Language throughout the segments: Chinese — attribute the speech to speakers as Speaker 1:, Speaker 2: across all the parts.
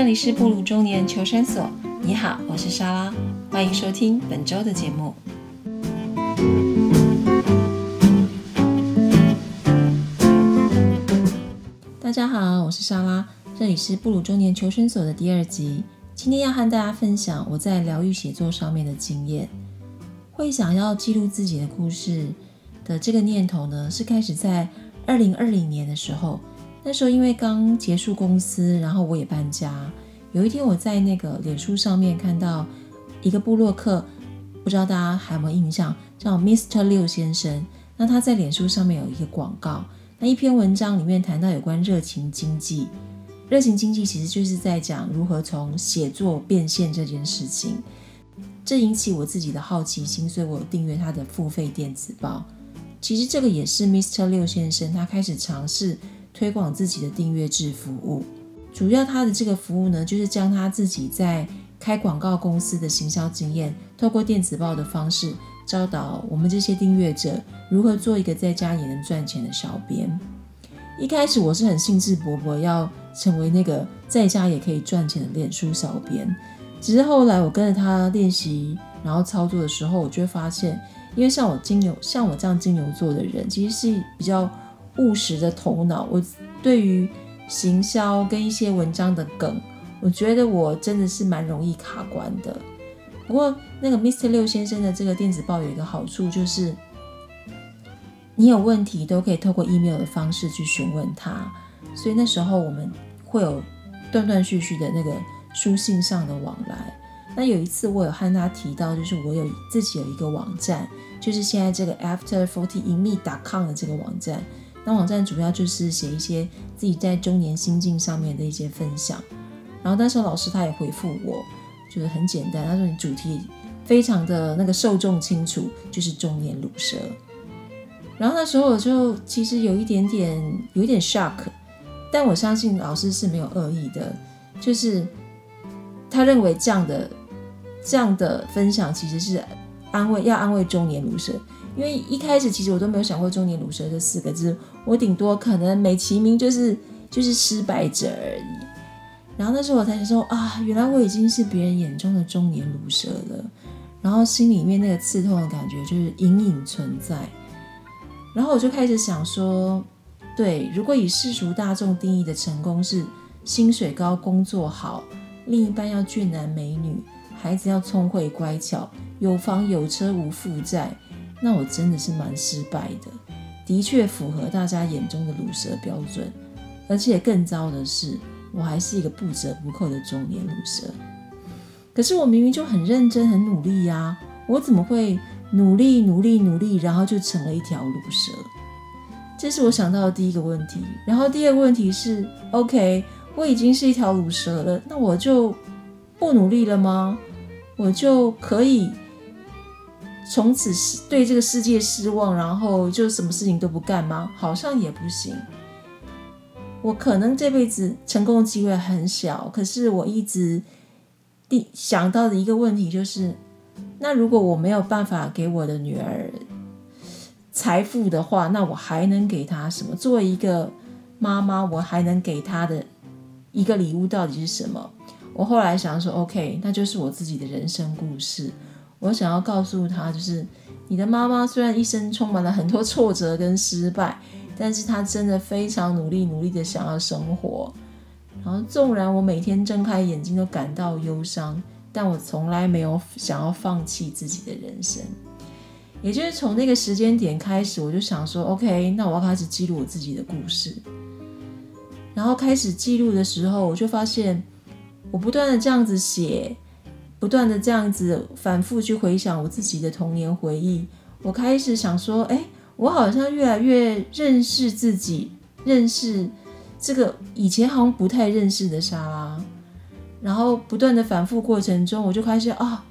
Speaker 1: 这里是布鲁中年求生所。你好，我是莎拉，欢迎收听本周的节目。大家好，我是莎拉，这里是布鲁中年求生所的第二集。今天要和大家分享我在疗愈写作上面的经验。会想要记录自己的故事的这个念头呢，是开始在二零二零年的时候。那时候因为刚结束公司，然后我也搬家。有一天我在那个脸书上面看到一个部落客，不知道大家还有没有印象，叫 Mr. 六先生。那他在脸书上面有一个广告，那一篇文章里面谈到有关热情经济。热情经济其实就是在讲如何从写作变现这件事情。这引起我自己的好奇心，所以我订阅他的付费电子报。其实这个也是 Mr. 六先生他开始尝试。推广自己的订阅制服务，主要他的这个服务呢，就是将他自己在开广告公司的行销经验，透过电子报的方式，教导我们这些订阅者如何做一个在家也能赚钱的小编。一开始我是很兴致勃勃要成为那个在家也可以赚钱的脸书小编，只是后来我跟着他练习，然后操作的时候，我就会发现，因为像我金牛，像我这样金牛座的人，其实是比较。务实的头脑，我对于行销跟一些文章的梗，我觉得我真的是蛮容易卡关的。不过那个 Mr. 六先生的这个电子报有一个好处，就是你有问题都可以透过 email 的方式去询问他，所以那时候我们会有断断续续的那个书信上的往来。那有一次我有和他提到，就是我有自己有一个网站，就是现在这个 After Forty In Me.com 的这个网站。那网站主要就是写一些自己在中年心境上面的一些分享，然后那时候老师他也回复我，就是很简单，他说你主题非常的那个受众清楚，就是中年乳蛇。然后那时候我就其实有一点点有一点 shock，但我相信老师是没有恶意的，就是他认为这样的这样的分享其实是安慰要安慰中年乳蛇。因为一开始其实我都没有想过“中年乳蛇”这四个字，我顶多可能美其名就是就是失败者而已。然后那时候我才想说啊，原来我已经是别人眼中的中年乳蛇了。然后心里面那个刺痛的感觉就是隐隐存在。然后我就开始想说，对，如果以世俗大众定义的成功是薪水高、工作好、另一半要俊男美女、孩子要聪慧乖巧、有房有车无负债。那我真的是蛮失败的，的确符合大家眼中的卤蛇标准，而且更糟的是，我还是一个不折不扣的中年卤蛇。可是我明明就很认真、很努力呀，我怎么会努力、努力、努力，然后就成了一条卤蛇？这是我想到的第一个问题。然后第二个问题是：OK，我已经是一条卤蛇了，那我就不努力了吗？我就可以？从此对这个世界失望，然后就什么事情都不干吗？好像也不行。我可能这辈子成功的机会很小，可是我一直第想到的一个问题就是：那如果我没有办法给我的女儿财富的话，那我还能给她什么？作为一个妈妈，我还能给她的一个礼物到底是什么？我后来想说，OK，那就是我自己的人生故事。我想要告诉他，就是你的妈妈虽然一生充满了很多挫折跟失败，但是她真的非常努力，努力的想要生活。然后纵然我每天睁开眼睛都感到忧伤，但我从来没有想要放弃自己的人生。也就是从那个时间点开始，我就想说，OK，那我要开始记录我自己的故事。然后开始记录的时候，我就发现，我不断的这样子写。不断的这样子反复去回想我自己的童年回忆，我开始想说，哎，我好像越来越认识自己，认识这个以前好像不太认识的莎拉。然后不断的反复过程中，我就开始啊，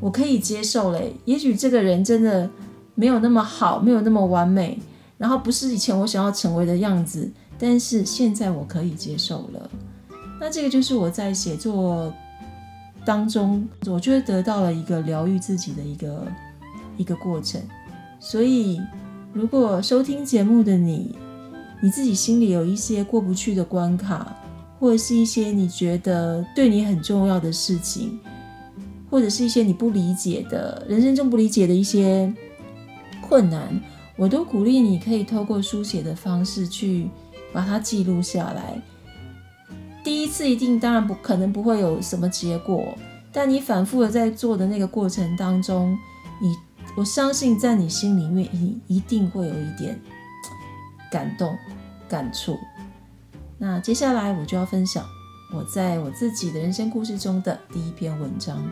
Speaker 1: 我可以接受嘞。也许这个人真的没有那么好，没有那么完美，然后不是以前我想要成为的样子，但是现在我可以接受了。那这个就是我在写作。当中，我觉得得到了一个疗愈自己的一个一个过程。所以，如果收听节目的你，你自己心里有一些过不去的关卡，或者是一些你觉得对你很重要的事情，或者是一些你不理解的人生中不理解的一些困难，我都鼓励你可以透过书写的方式去把它记录下来。第一次一定当然不可能不会有什么结果，但你反复的在做的那个过程当中，你我相信在你心里面一一定会有一点感动、感触。那接下来我就要分享我在我自己的人生故事中的第一篇文章。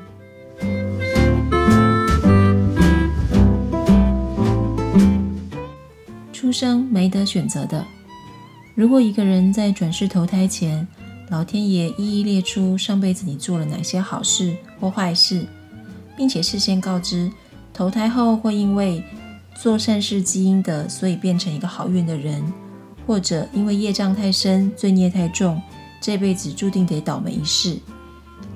Speaker 1: 出生没得选择的。如果一个人在转世投胎前，老天爷一一列出上辈子你做了哪些好事或坏事，并且事先告知投胎后会因为做善事基因的，所以变成一个好运的人。或者因为业障太深、罪孽太重，这辈子注定得倒霉一世。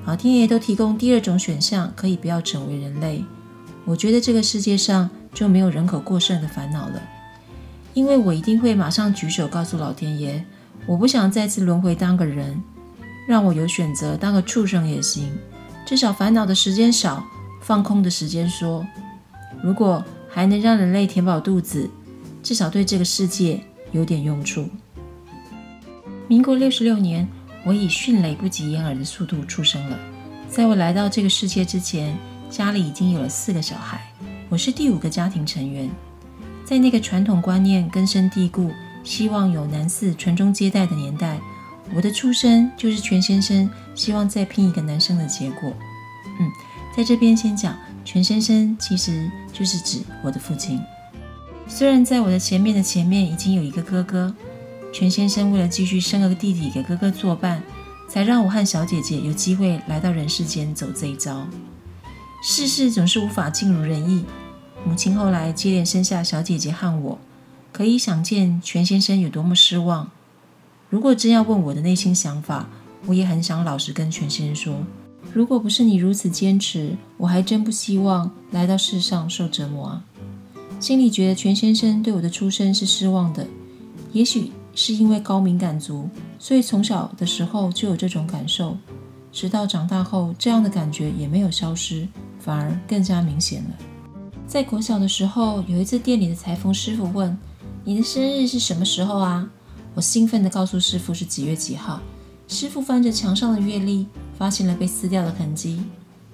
Speaker 1: 老天爷都提供第二种选项，可以不要成为人类。我觉得这个世界上就没有人口过剩的烦恼了，因为我一定会马上举手告诉老天爷，我不想再次轮回当个人，让我有选择当个畜生也行，至少烦恼的时间少，放空的时间说。如果还能让人类填饱肚子，至少对这个世界。有点用处。民国六十六年，我以迅雷不及掩耳的速度出生了。在我来到这个世界之前，家里已经有了四个小孩，我是第五个家庭成员。在那个传统观念根深蒂固、希望有男嗣传宗接代的年代，我的出生就是全先生希望再拼一个男生的结果。嗯，在这边先讲，全先生其实就是指我的父亲。虽然在我的前面的前面已经有一个哥哥，全先生为了继续生个弟弟给哥哥作伴，才让我和小姐姐有机会来到人世间走这一遭。世事总是无法尽如人意，母亲后来接连生下小姐姐和我，可以想见全先生有多么失望。如果真要问我的内心想法，我也很想老实跟全先生说：如果不是你如此坚持，我还真不希望来到世上受折磨啊。心里觉得全先生对我的出生是失望的，也许是因为高敏感族，所以从小的时候就有这种感受。直到长大后，这样的感觉也没有消失，反而更加明显了。在国小的时候，有一次店里的裁缝师傅问：“你的生日是什么时候啊？”我兴奋地告诉师傅是几月几号。师傅翻着墙上的月历，发现了被撕掉的痕迹。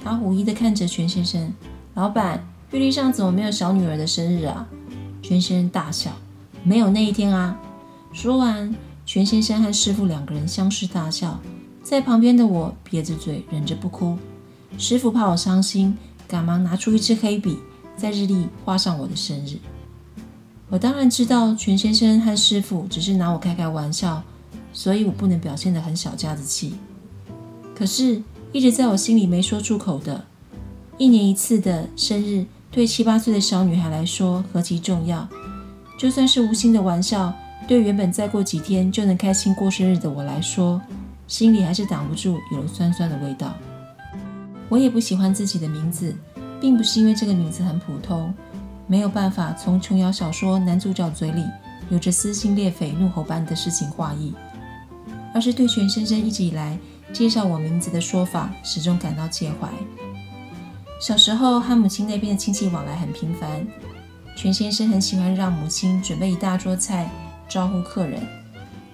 Speaker 1: 他狐疑地看着全先生，老板。月历上怎么没有小女儿的生日啊？全先生大笑，没有那一天啊！说完，全先生和师傅两个人相视大笑，在旁边的我憋着嘴忍着不哭。师傅怕我伤心，赶忙拿出一支黑笔，在日历画上我的生日。我当然知道全先生和师傅只是拿我开开玩笑，所以我不能表现得很小家子气。可是，一直在我心里没说出口的，一年一次的生日。对七八岁的小女孩来说何其重要！就算是无心的玩笑，对原本再过几天就能开心过生日的我来说，心里还是挡不住有了酸酸的味道。我也不喜欢自己的名字，并不是因为这个名字很普通，没有办法从琼瑶小说男主角嘴里有着撕心裂肺、怒吼般的诗情画意，而是对全先生一直以来介绍我名字的说法始终感到介怀。小时候和母亲那边的亲戚往来很频繁，全先生很喜欢让母亲准备一大桌菜招呼客人，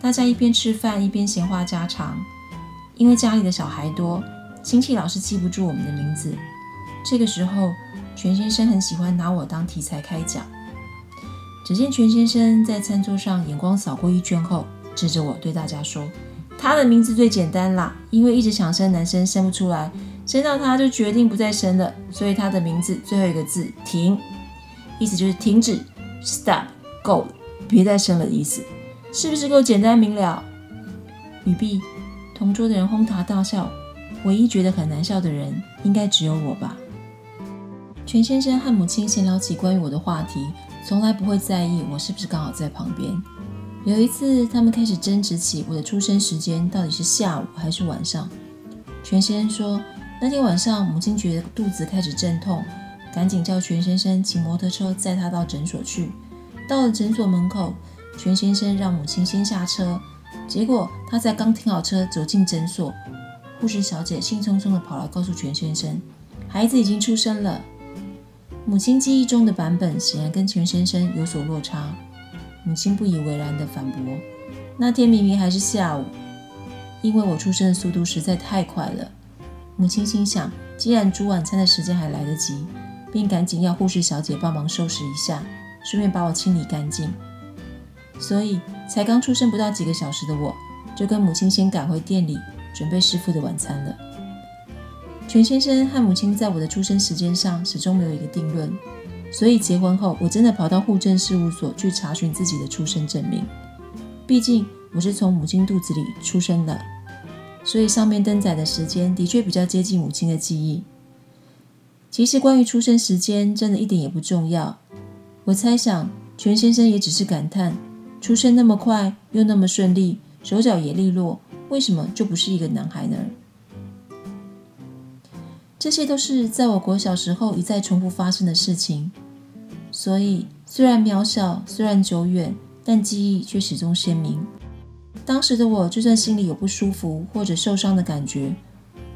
Speaker 1: 大家一边吃饭一边闲话家常。因为家里的小孩多，亲戚老是记不住我们的名字。这个时候，全先生很喜欢拿我当题材开讲。只见全先生在餐桌上眼光扫过一圈后，指着我对大家说：“他的名字最简单啦，因为一直想生男生生不出来。”生到他就决定不再生了，所以他的名字最后一个字“停”，意思就是停止，stop，够了，别再生了的意思，是不是够简单明了？语毕，同桌的人哄堂大笑，唯一觉得很难笑的人应该只有我吧。全先生和母亲闲聊起关于我的话题，从来不会在意我是不是刚好在旁边。有一次，他们开始争执起我的出生时间到底是下午还是晚上。全先生说。那天晚上，母亲觉得肚子开始阵痛，赶紧叫全先生骑摩托车载她到诊所去。到了诊所门口，全先生让母亲先下车，结果他才刚停好车走进诊所，护士小姐兴冲冲地跑来告诉全先生，孩子已经出生了。母亲记忆中的版本显然跟全先生有所落差。母亲不以为然地反驳：“那天明明还是下午，因为我出生的速度实在太快了。”母亲心想，既然煮晚餐的时间还来得及，便赶紧要护士小姐帮忙收拾一下，顺便把我清理干净。所以，才刚出生不到几个小时的我，就跟母亲先赶回店里准备师傅的晚餐了。全先生和母亲在我的出生时间上始终没有一个定论，所以结婚后，我真的跑到户政事务所去查询自己的出生证明。毕竟我是从母亲肚子里出生的。所以上面登载的时间的确比较接近母亲的记忆。其实关于出生时间，真的一点也不重要。我猜想，全先生也只是感叹：出生那么快，又那么顺利，手脚也利落，为什么就不是一个男孩呢？这些都是在我国小时候一再重复发生的事情。所以虽然渺小，虽然久远，但记忆却始终鲜明。当时的我，就算心里有不舒服或者受伤的感觉，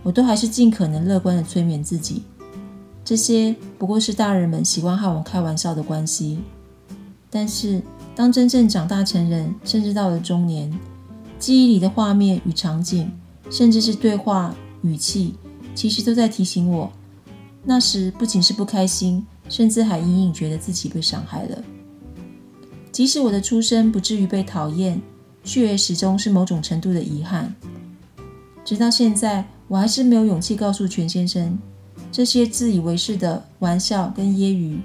Speaker 1: 我都还是尽可能乐观的催眠自己。这些不过是大人们喜欢和我开玩笑的关系。但是，当真正长大成人，甚至到了中年，记忆里的画面与场景，甚至是对话语气，其实都在提醒我，那时不仅是不开心，甚至还隐隐觉得自己被伤害了。即使我的出生不至于被讨厌。却始终是某种程度的遗憾。直到现在，我还是没有勇气告诉全先生，这些自以为是的玩笑跟揶揄，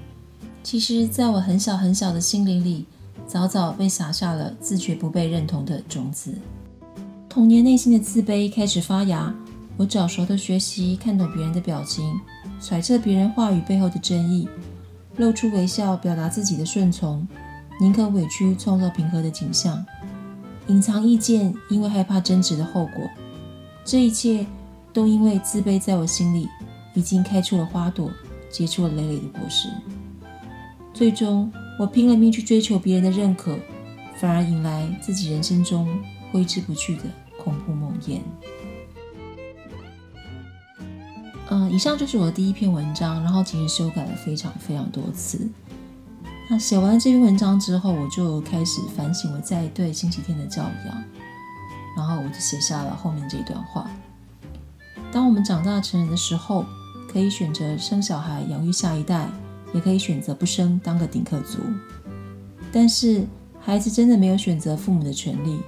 Speaker 1: 其实在我很小很小的心灵里，早早被撒下了自觉不被认同的种子。童年内心的自卑开始发芽，我早熟的学习看懂别人的表情，揣测别人话语背后的真意，露出微笑表达自己的顺从，宁可委屈创造平和的景象。隐藏意见，因为害怕争执的后果。这一切都因为自卑，在我心里已经开出了花朵，结出了累累的果实。最终，我拼了命去追求别人的认可，反而引来自己人生中挥之不去的恐怖梦魇。嗯，以上就是我的第一篇文章，然后其实修改了非常非常多次。那写完这篇文章之后，我就开始反省我在对星期天的教养，然后我就写下了后面这段话：当我们长大成人的时候，可以选择生小孩养育下一代，也可以选择不生当个顶客族。但是孩子真的没有选择父母的权利。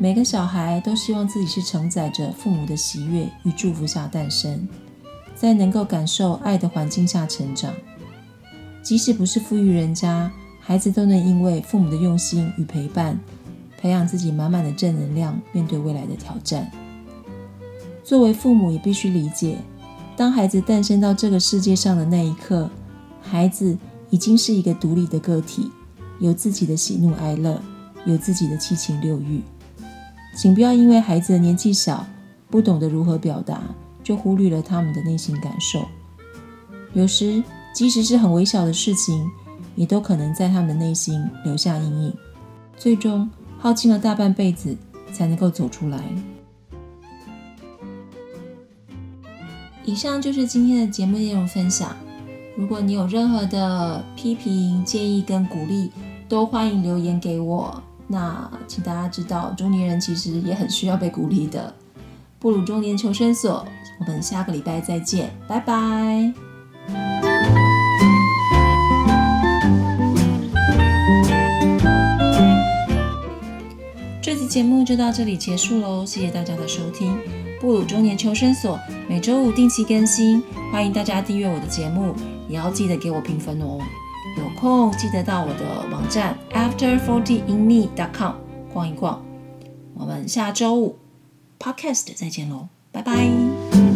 Speaker 1: 每个小孩都希望自己是承载着父母的喜悦与祝福下诞生，在能够感受爱的环境下成长。即使不是富裕人家，孩子都能因为父母的用心与陪伴，培养自己满满的正能量，面对未来的挑战。作为父母，也必须理解，当孩子诞生到这个世界上的那一刻，孩子已经是一个独立的个体，有自己的喜怒哀乐，有自己的七情六欲。请不要因为孩子的年纪小，不懂得如何表达，就忽略了他们的内心感受。有时。即使是很微小的事情，也都可能在他们的内心留下阴影，最终耗尽了大半辈子才能够走出来。以上就是今天的节目内容分享。如果你有任何的批评、建议跟鼓励，都欢迎留言给我。那请大家知道，中年人其实也很需要被鼓励的。布鲁中年求生所，我们下个礼拜再见，拜拜。这期节目就到这里结束喽，谢谢大家的收听。布鲁中年求生所每周五定期更新，欢迎大家订阅我的节目，也要记得给我评分哦。有空记得到我的网站 afterfortyinme.com 逛一逛。我们下周五 podcast 再见喽，拜拜。